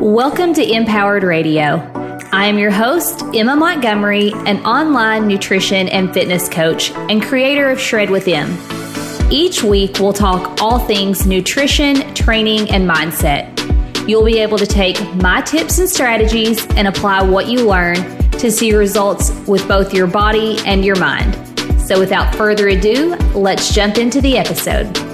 Welcome to Empowered Radio. I am your host, Emma Montgomery, an online nutrition and fitness coach and creator of Shred with Em. Each week, we'll talk all things nutrition, training, and mindset. You'll be able to take my tips and strategies and apply what you learn to see results with both your body and your mind. So, without further ado, let's jump into the episode.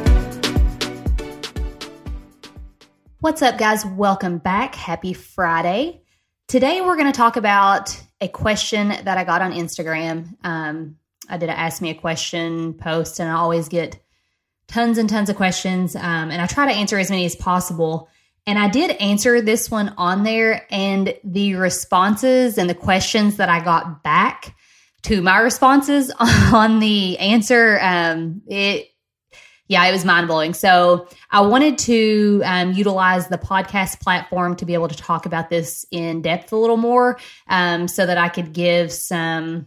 What's up, guys? Welcome back. Happy Friday. Today, we're going to talk about a question that I got on Instagram. Um, I did an Ask Me a Question post, and I always get tons and tons of questions, um, and I try to answer as many as possible. And I did answer this one on there, and the responses and the questions that I got back to my responses on the answer, um, it yeah, it was mind blowing. So I wanted to um, utilize the podcast platform to be able to talk about this in depth a little more, um, so that I could give some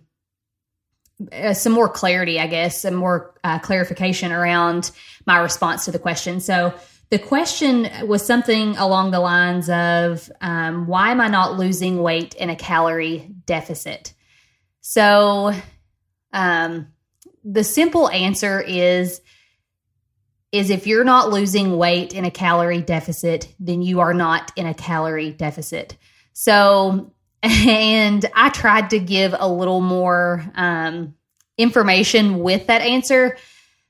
uh, some more clarity, I guess, some more uh, clarification around my response to the question. So the question was something along the lines of, um, "Why am I not losing weight in a calorie deficit?" So um, the simple answer is is if you're not losing weight in a calorie deficit, then you are not in a calorie deficit. So, and I tried to give a little more um, information with that answer,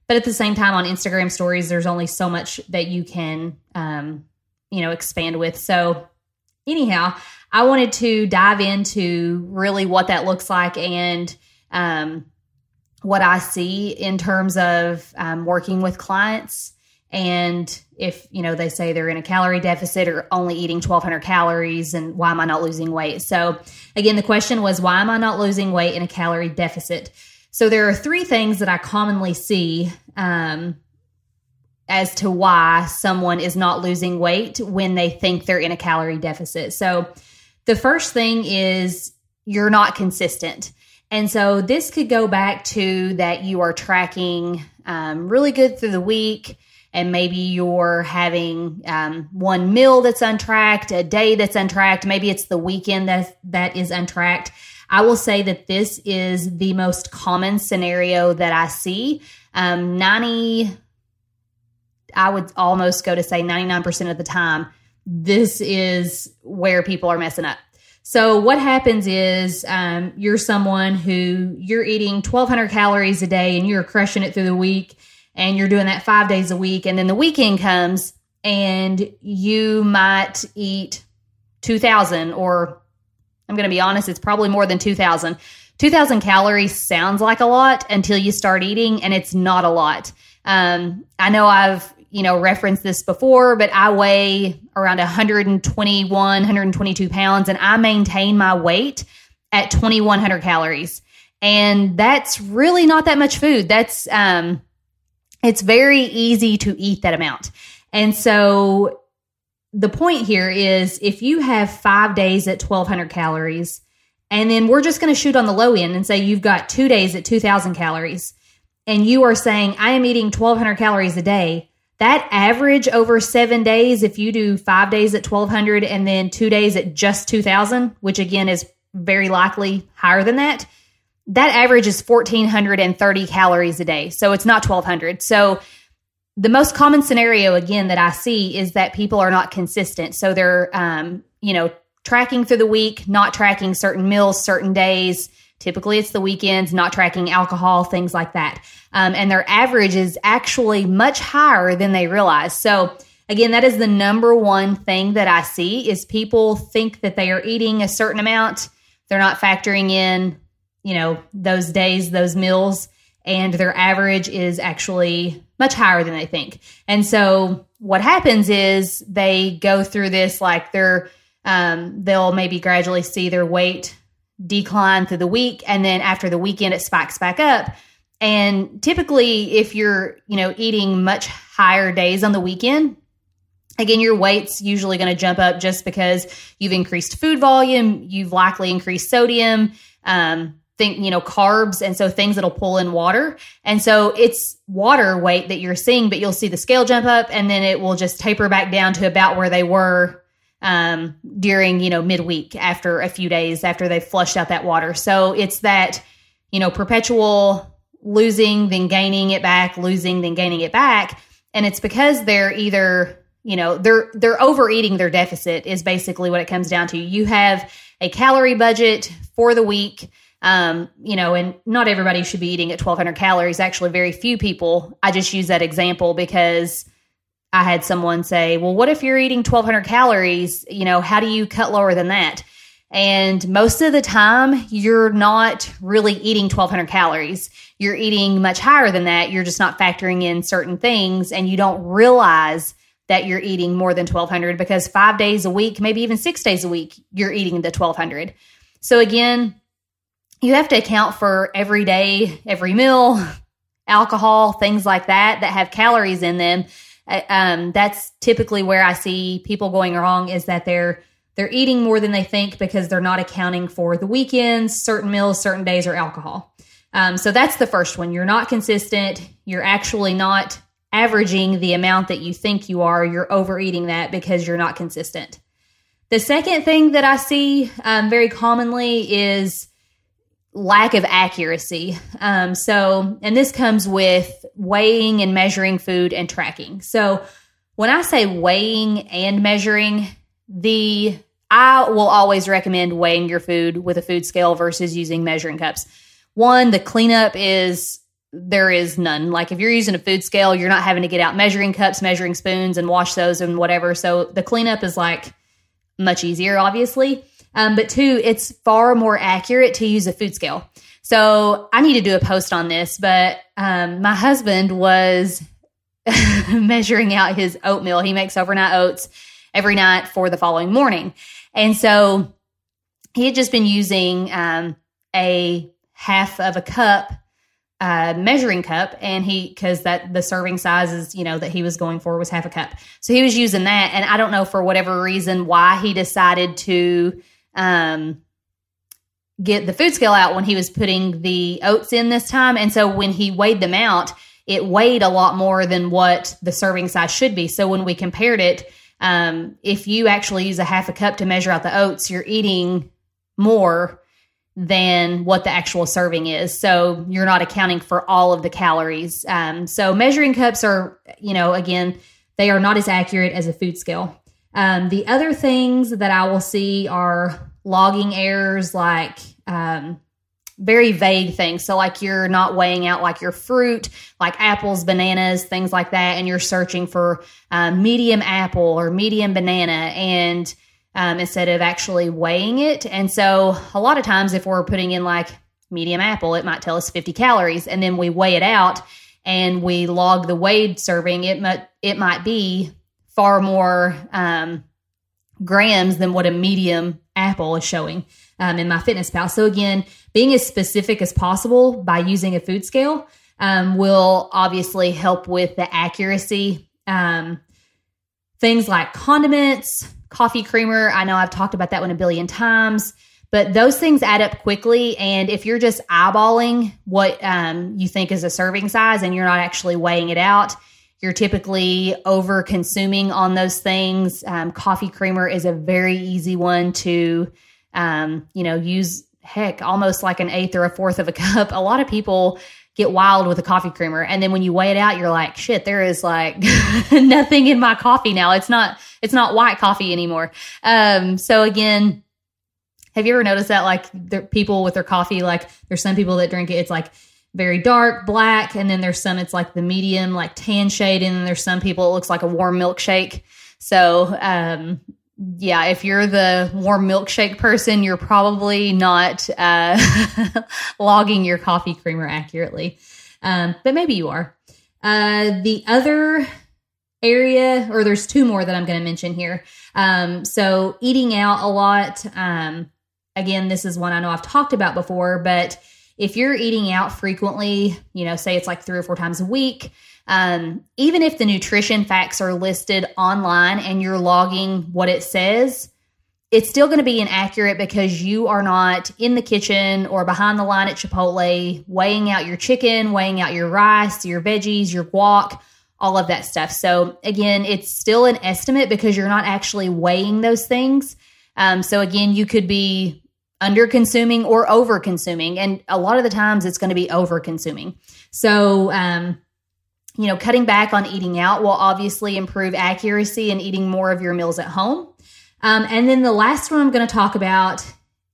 but at the same time, on Instagram stories, there's only so much that you can, um, you know, expand with. So, anyhow, I wanted to dive into really what that looks like and um, what I see in terms of um, working with clients. And if, you know, they say they're in a calorie deficit or only eating 1200 calories and why am I not losing weight? So again, the question was, why am I not losing weight in a calorie deficit? So there are three things that I commonly see um, as to why someone is not losing weight when they think they're in a calorie deficit. So the first thing is you're not consistent. And so this could go back to that you are tracking um, really good through the week, and maybe you're having um, one meal that's untracked, a day that's untracked. Maybe it's the weekend that that is untracked. I will say that this is the most common scenario that I see. Um, 90, I would almost go to say 99% of the time, this is where people are messing up. So what happens is um, you're someone who you're eating 1,200 calories a day and you're crushing it through the week, and you're doing that five days a week, and then the weekend comes and you might eat 2,000 or I'm going to be honest, it's probably more than 2,000. 2,000 calories sounds like a lot until you start eating, and it's not a lot. Um, I know I've you know, referenced this before, but I weigh around 121, 122 pounds, and I maintain my weight at 2100 calories. And that's really not that much food. That's, um, it's very easy to eat that amount. And so the point here is if you have five days at 1200 calories, and then we're just going to shoot on the low end and say you've got two days at 2000 calories, and you are saying, I am eating 1200 calories a day that average over seven days, if you do five days at 1200 and then two days at just 2000, which again is very likely higher than that, that average is 1430 calories a day. So it's not 1200. So the most common scenario again that I see is that people are not consistent. So they're, um, you know, tracking through the week, not tracking certain meals, certain days. Typically, it's the weekends, not tracking alcohol, things like that um, and their average is actually much higher than they realize. So again, that is the number one thing that I see is people think that they are eating a certain amount. They're not factoring in, you know, those days, those meals, and their average is actually much higher than they think. And so what happens is they go through this like they're um, they'll maybe gradually see their weight decline through the week and then after the weekend it spikes back up and typically, if you're, you know, eating much higher days on the weekend, again, your weight's usually going to jump up just because you've increased food volume, you've likely increased sodium, um, think, you know, carbs, and so things that'll pull in water. And so it's water weight that you're seeing, but you'll see the scale jump up and then it will just taper back down to about where they were um, during you know midweek after a few days after they've flushed out that water. So it's that you know perpetual losing then gaining it back, losing then gaining it back, and it's because they're either you know they're they're overeating their deficit is basically what it comes down to. You have a calorie budget for the week. Um, you know, and not everybody should be eating at 1200 calories. Actually, very few people. I just use that example because I had someone say, well, what if you're eating 1200 calories? You know, how do you cut lower than that? And most of the time, you're not really eating 1200 calories. You're eating much higher than that. You're just not factoring in certain things and you don't realize that you're eating more than 1200 because five days a week, maybe even six days a week, you're eating the 1200. So again, you have to account for every day, every meal, alcohol, things like that that have calories in them. Uh, um, that's typically where I see people going wrong is that they're they're eating more than they think because they're not accounting for the weekends, certain meals, certain days, or alcohol. Um, so that's the first one. You're not consistent. You're actually not averaging the amount that you think you are. You're overeating that because you're not consistent. The second thing that I see um, very commonly is lack of accuracy. Um, so, and this comes with weighing and measuring food and tracking. So, when I say weighing and measuring, the I will always recommend weighing your food with a food scale versus using measuring cups. One, the cleanup is there is none. Like if you're using a food scale, you're not having to get out measuring cups, measuring spoons, and wash those and whatever. So the cleanup is like much easier, obviously. Um, but two, it's far more accurate to use a food scale. So I need to do a post on this, but um, my husband was measuring out his oatmeal. He makes overnight oats every night for the following morning. And so he had just been using um, a half of a cup uh, measuring cup and he because that the serving sizes you know that he was going for was half a cup so he was using that and i don't know for whatever reason why he decided to um, get the food scale out when he was putting the oats in this time and so when he weighed them out it weighed a lot more than what the serving size should be so when we compared it um, if you actually use a half a cup to measure out the oats you're eating more than what the actual serving is. So you're not accounting for all of the calories. Um, so measuring cups are, you know, again, they are not as accurate as a food scale. Um, the other things that I will see are logging errors like um, very vague things. So, like you're not weighing out like your fruit, like apples, bananas, things like that, and you're searching for um, medium apple or medium banana. And um, instead of actually weighing it. And so a lot of times, if we're putting in like medium apple, it might tell us 50 calories, and then we weigh it out and we log the weighed serving. It might it might be far more um, grams than what a medium apple is showing um, in MyFitnessPal. So again, being as specific as possible by using a food scale um, will obviously help with the accuracy. Um, things like condiments, coffee creamer. I know I've talked about that one a billion times, but those things add up quickly. And if you're just eyeballing what um, you think is a serving size and you're not actually weighing it out, you're typically over consuming on those things. Um, coffee creamer is a very easy one to, um, you know, use heck, almost like an eighth or a fourth of a cup. A lot of people get wild with a coffee creamer. And then when you weigh it out, you're like, shit, there is like nothing in my coffee now. It's not, it's not white coffee anymore. Um, so again, have you ever noticed that like the people with their coffee, like there's some people that drink it, it's like very dark black, and then there's some it's like the medium, like tan shade, and then there's some people it looks like a warm milkshake. So um, yeah, if you're the warm milkshake person, you're probably not uh, logging your coffee creamer accurately. Um, but maybe you are. Uh, the other area, or there's two more that I'm going to mention here. Um, so, eating out a lot. Um, again, this is one I know I've talked about before, but if you're eating out frequently, you know, say it's like three or four times a week, um, even if the nutrition facts are listed online and you're logging what it says, it's still going to be inaccurate because you are not in the kitchen or behind the line at Chipotle weighing out your chicken, weighing out your rice, your veggies, your guac, all of that stuff. So again, it's still an estimate because you're not actually weighing those things. Um, so again, you could be under consuming or over consuming. And a lot of the times it's going to be over consuming. So, um, you know, cutting back on eating out will obviously improve accuracy and eating more of your meals at home. Um, and then the last one I'm going to talk about,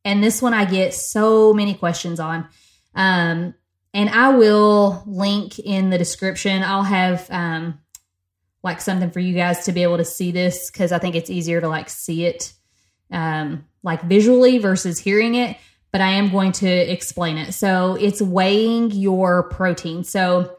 and this one I get so many questions on, um, and I will link in the description. I'll have um, like something for you guys to be able to see this because I think it's easier to like see it um, like visually versus hearing it. But I am going to explain it. So it's weighing your protein. So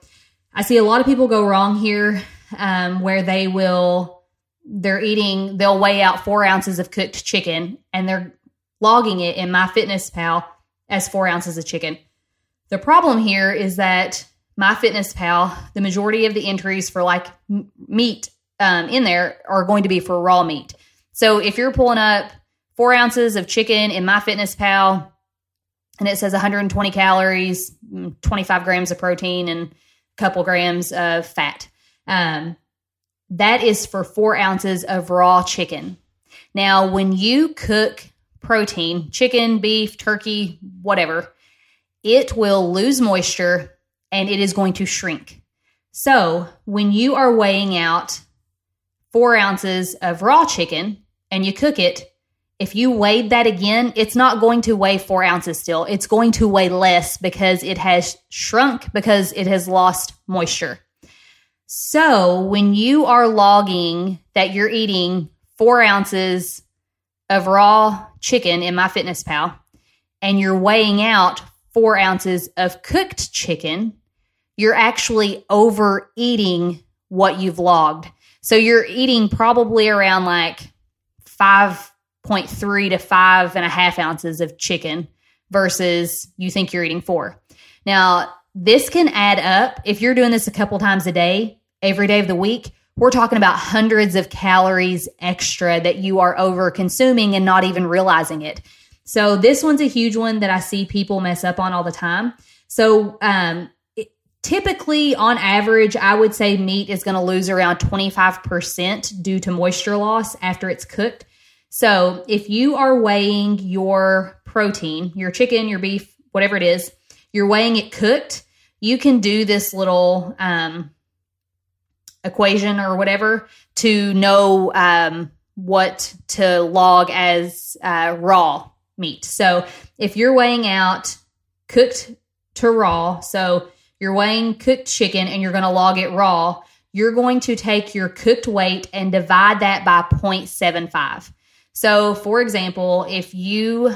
I see a lot of people go wrong here um, where they will they're eating they'll weigh out four ounces of cooked chicken and they're logging it in MyFitnessPal as four ounces of chicken the problem here is that MyFitnessPal, the majority of the entries for like meat um, in there are going to be for raw meat. So if you're pulling up four ounces of chicken in MyFitnessPal and it says 120 calories, mm, 25 grams of protein, and a couple grams of fat, um, that is for four ounces of raw chicken. Now, when you cook protein, chicken, beef, turkey, whatever, it will lose moisture and it is going to shrink. So when you are weighing out four ounces of raw chicken and you cook it, if you weighed that again, it's not going to weigh four ounces still. It's going to weigh less because it has shrunk because it has lost moisture. So when you are logging that you're eating four ounces of raw chicken in MyFitnessPal and you're weighing out four ounces of cooked chicken, you're actually overeating what you've logged. So you're eating probably around like 5.3 to five and a half ounces of chicken versus you think you're eating four. Now, this can add up. If you're doing this a couple times a day, every day of the week, we're talking about hundreds of calories extra that you are over consuming and not even realizing it. So this one's a huge one that I see people mess up on all the time. So um, typically, on average, I would say meat is going to lose around 25% due to moisture loss after it's cooked. So if you are weighing your protein, your chicken, your beef, whatever it is, you're weighing it cooked, you can do this little um, equation or whatever to know um, what to log as uh, raw meat. So if you're weighing out cooked to raw, so you're weighing cooked chicken and you're going to log it raw, you're going to take your cooked weight and divide that by 0.75. So, for example, if you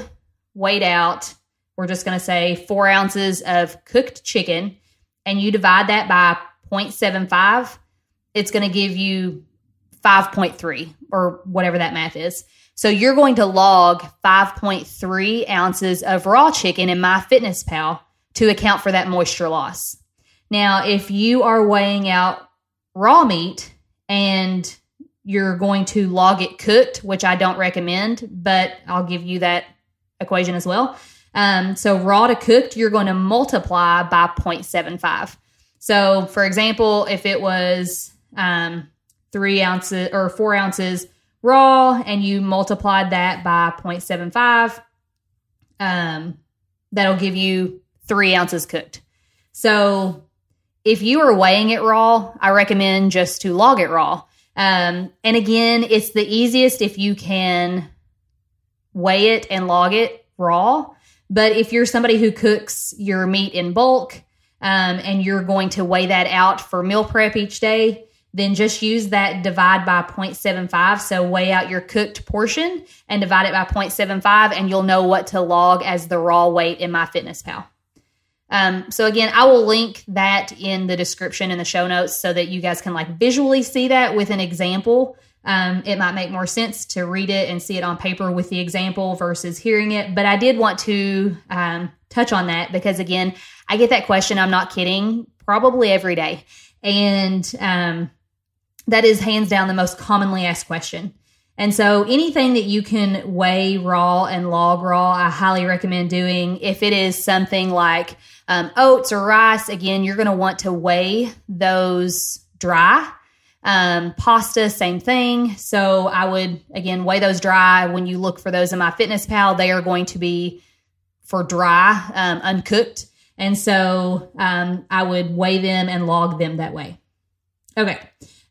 weighed out, we're just going to say four ounces of cooked chicken and you divide that by 0.75, it's going to give you 5.3 or whatever that math is. So you're going to log 5.3 ounces of raw chicken in MyFitnessPal to account for that moisture loss. Now, if you are weighing out raw meat and you're going to log it cooked, which I don't recommend, but I'll give you that equation as well. Um, so raw to cooked, you're going to multiply by 0.75. So, for example, if it was um, three ounces or four ounces raw and you multiplied that by 0.75, um, that'll give you three ounces cooked. So if you are weighing it raw, I recommend just to log it raw. Um, and again, it's the easiest if you can weigh it and log it raw. But if you're somebody who cooks your meat in bulk um, and you're going to weigh that out for meal prep each day, then just use that divide by 0.75. So weigh out your cooked portion and divide it by 0.75, and you'll know what to log as the raw weight in MyFitnessPal. Um, so again, I will link that in the description in the show notes so that you guys can like visually see that with an example. Um, it might make more sense to read it and see it on paper with the example versus hearing it. But I did want to um, touch on that because again, I get that question. I'm not kidding, probably every day, and um, that is hands down the most commonly asked question. And so anything that you can weigh raw and log raw, I highly recommend doing. If it is something like um, oats or rice, again, you're going to want to weigh those dry. Um, pasta, same thing. So I would again weigh those dry. When you look for those in MyFitnessPal, they are going to be for dry, um, uncooked. And so um, I would weigh them and log them that way. Okay.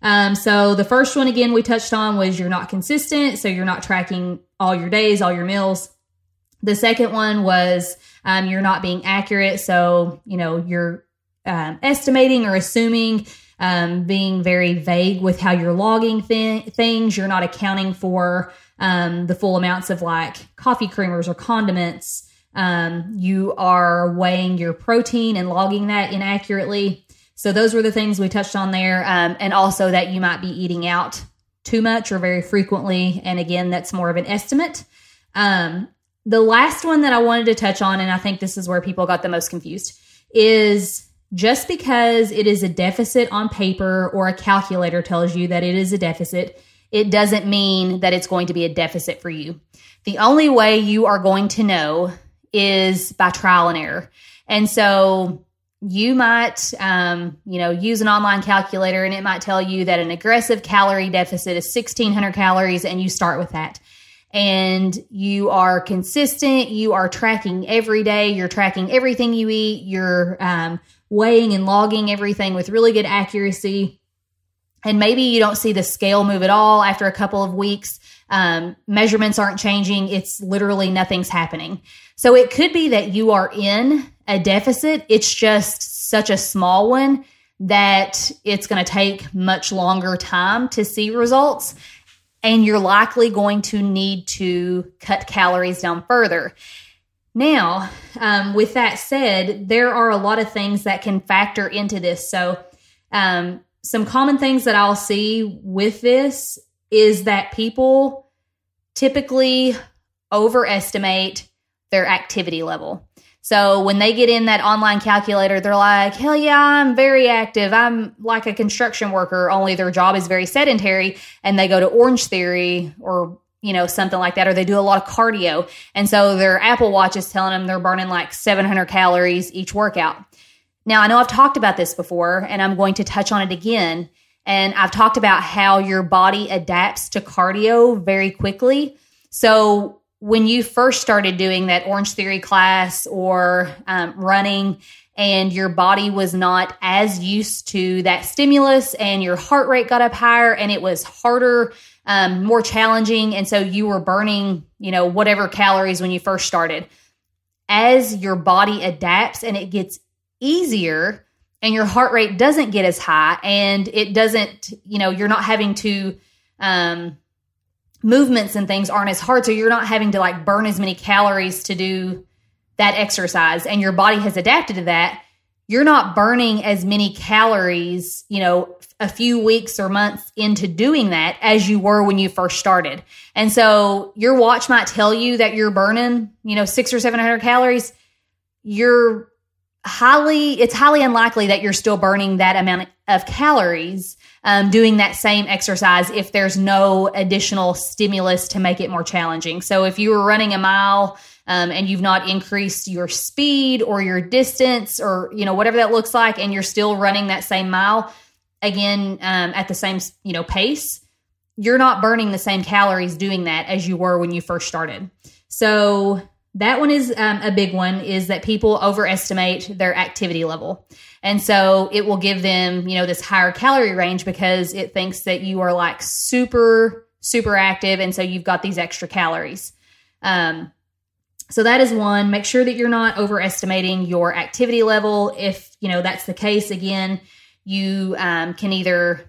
Um, so the first one again we touched on was you're not consistent, so you're not tracking all your days, all your meals. The second one was um, you're not being accurate, so you know you're um, estimating or assuming, um, being very vague with how you're logging th- things. You're not accounting for um, the full amounts of like coffee creamers or condiments. Um, you are weighing your protein and logging that inaccurately. So those were the things we touched on there, um, and also that you might be eating out too much or very frequently. And again, that's more of an estimate. Um, the last one that I wanted to touch on, and I think this is where people got the most confused, is just because it is a deficit on paper or a calculator tells you that it is a deficit, it doesn't mean that it's going to be a deficit for you. The only way you are going to know is by trial and error. And so you might, um, you know, use an online calculator and it might tell you that an aggressive calorie deficit is 1600 calories and you start with that. And you are consistent. You are tracking every day. You're tracking everything you eat. You're um, weighing and logging everything with really good accuracy. And maybe you don't see the scale move at all after a couple of weeks. Um, measurements aren't changing. It's literally nothing's happening. So it could be that you are in a deficit. It's just such a small one that it's going to take much longer time to see results. And you're likely going to need to cut calories down further. Now, um, with that said, there are a lot of things that can factor into this. So, um, some common things that I'll see with this is that people typically overestimate their activity level. So when they get in that online calculator, they're like, hell yeah, I'm very active. I'm like a construction worker, only their job is very sedentary. And they go to Orange Theory or, you know, something like that, or they do a lot of cardio. And so their Apple Watch is telling them they're burning like 700 calories each workout. Now, I know I've talked about this before, and I'm going to touch on it again. And I've talked about how your body adapts to cardio very quickly. So when you first started doing that Orange Theory class or um, running, and your body was not as used to that stimulus, and your heart rate got up higher, and it was harder, um, more challenging, and so you were burning, you know, whatever calories when you first started. As your body adapts and it gets easier, and your heart rate doesn't get as high, and it doesn't, you know, you're not having to um, movements and things aren't as hard. So you're not having to like burn as many calories to do that exercise and your body has adapted to that. You're not burning as many calories, you know, a few weeks or months into doing that as you were when you first started. And so your watch might tell you that you're burning, you know, six or 700 calories. You're highly, it's highly unlikely that you're still burning that amount of calories um, doing that same exercise if there's no additional stimulus to make it more challenging. So if you were running a mile um, and you've not increased your speed or your distance or you know whatever that looks like, and you're still running that same mile again um, at the same you know pace, you're not burning the same calories doing that as you were when you first started. So that one is um, a big one is that people overestimate their activity level. And so it will give them you know this higher calorie range because it thinks that you are like super super active and so you've got these extra calories. Um, so that is one. Make sure that you're not overestimating your activity level. If you know that's the case again you um, can either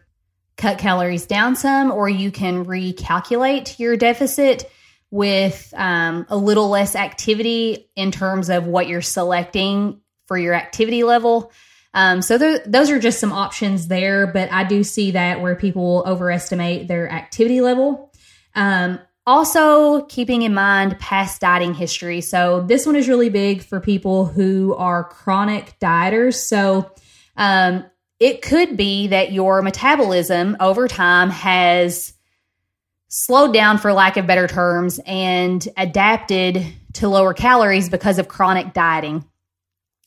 cut calories down some or you can recalculate your deficit with um, a little less activity in terms of what you're selecting for your activity level. Um, so th- those are just some options there, but I do see that where people overestimate their activity level. Um, also, keeping in mind past dieting history. So this one is really big for people who are chronic dieters. So um, it could be that your metabolism over time has slowed down for lack of better terms and adapted to lower calories because of chronic dieting.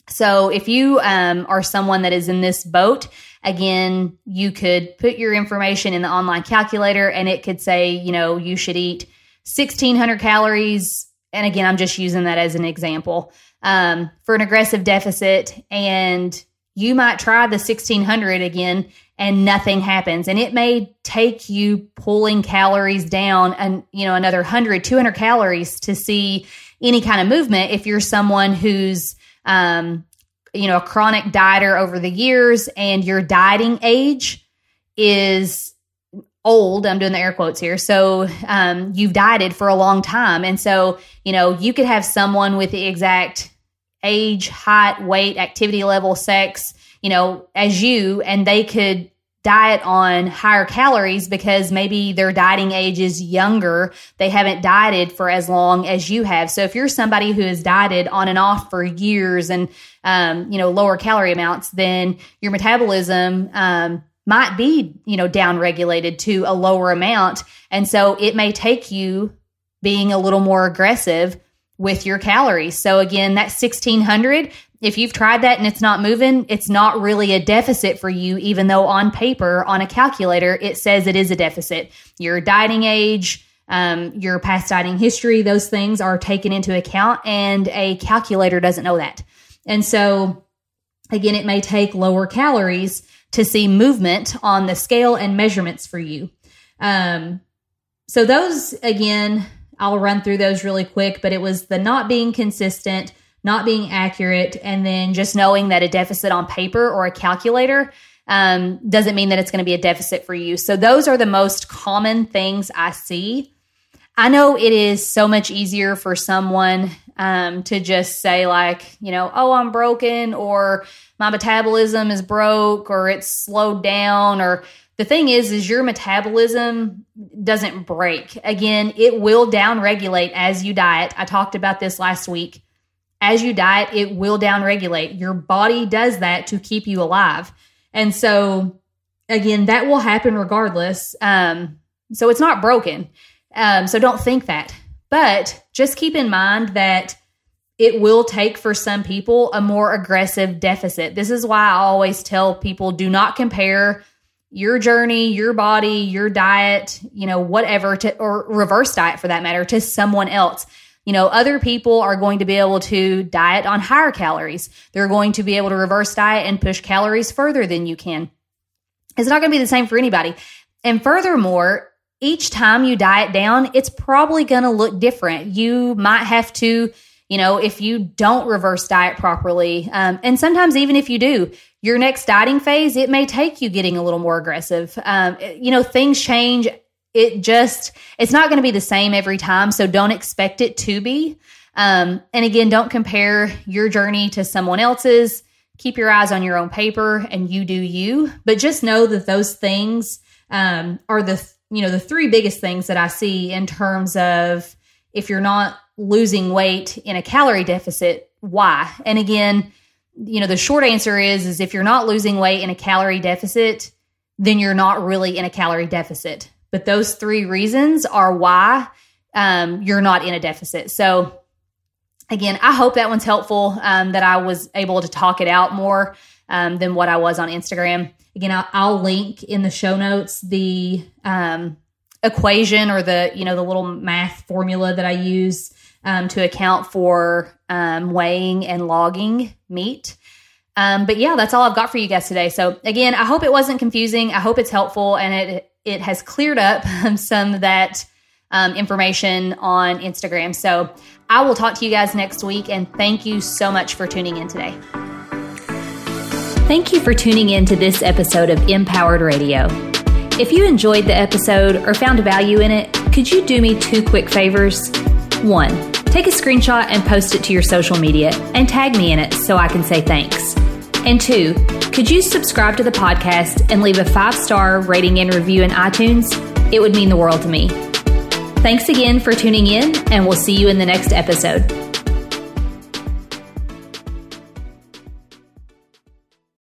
So if you um, are someone that is in this boat, Again, you could put your information in the online calculator and it could say, you know, you should eat 1600 calories. And again, I'm just using that as an example um, for an aggressive deficit. And you might try the 1600 again and nothing happens. And it may take you pulling calories down and you know another 100 200 calories to see any kind of movement. If you're someone who's um, you know a chronic dieter over the years and your dieting age is old i'm doing the air quotes here. So um, you've dieted for a long time. And so you know you could have someone with the exact age height weight activity level sex you know as you and they could diet on higher calories because maybe their dieting age is younger. They haven't dieted for as long as you have. So if you're somebody who has dieted on and off for years and, um, you know, lower calorie amounts, then your metabolism, um, might be, you know, down regulated to a lower amount. And so it may take you being a little more aggressive with your calories. So again, that 1600, if you've tried that and it's not moving, it's not really a deficit for you, even though on paper, on a calculator, it says it is a deficit. Your dieting age, um, your past dieting history, those things are taken into account, and a calculator doesn't know that. And so, again, it may take lower calories to see movement on the scale and measurements for you. Um, so, those again, I'll run through those really quick, but it was the not being consistent not being accurate, and then just knowing that a deficit on paper or a calculator um, doesn't mean that it's going to be a deficit for you. So, those are the most common things I see. I know it is so much easier for someone um, to just say, like, you know, oh, I'm broken, or my metabolism is broke, or it's slowed down, or the thing is is your metabolism doesn't break again it will down regulate as you diet i talked about this last week as you diet, it will downregulate. Your body does that to keep you alive. And so, again, that will happen regardless. Um, so it's not broken. Um, so don't think that. But just keep in mind that it will take for some people a more aggressive deficit. This is why I always tell people do not compare your journey, your body, your diet, you know, whatever to, or reverse diet for that matter to someone else you know, other people are going to be able to diet on higher calories. They're going to be able to reverse diet and push calories further than you can. It's not going to be the same for anybody. And furthermore, each time you diet down, it's probably going to look different. You might have to, you know, if you don't reverse diet properly, um, and sometimes even if you do, your next dieting phase, it may take you getting a little more aggressive. Um, you know, things change. It just it's not going to be the same every time so don't expect it to be. Um, and again don't compare your journey to someone else's. Keep your eyes on your own paper and you do you. But just know that those things um, are the you know the three biggest things that i see in terms of if you're not losing weight in a calorie deficit why? And again you know the short answer is is if you're not losing weight in a calorie deficit then you're not really in a calorie deficit but those three reasons are why um, you're not in a deficit. So, again, I hope that one's helpful, um, that I was able to talk it out more um, than what I was on Instagram. Again, I'll, I'll link in the show notes the um, equation or the, you know, the little math formula that I use um, to account for um, weighing and logging meat. Um, but yeah, that's all I've got for you guys today. So again, I hope it wasn't confusing. I hope it's helpful and it it has cleared up some of that um, information on Instagram. So I will talk to you guys next week, and thank you so much for tuning in today. Thank you for tuning in to this episode of Empowered Radio. If you enjoyed the episode or found value in it, could you do me two quick favors? One, take a screenshot and post it to your social media and tag me in it so I can say thanks. And two, could you subscribe to the podcast and leave a five star rating and review in iTunes? It would mean the world to me. Thanks again for tuning in, and we'll see you in the next episode.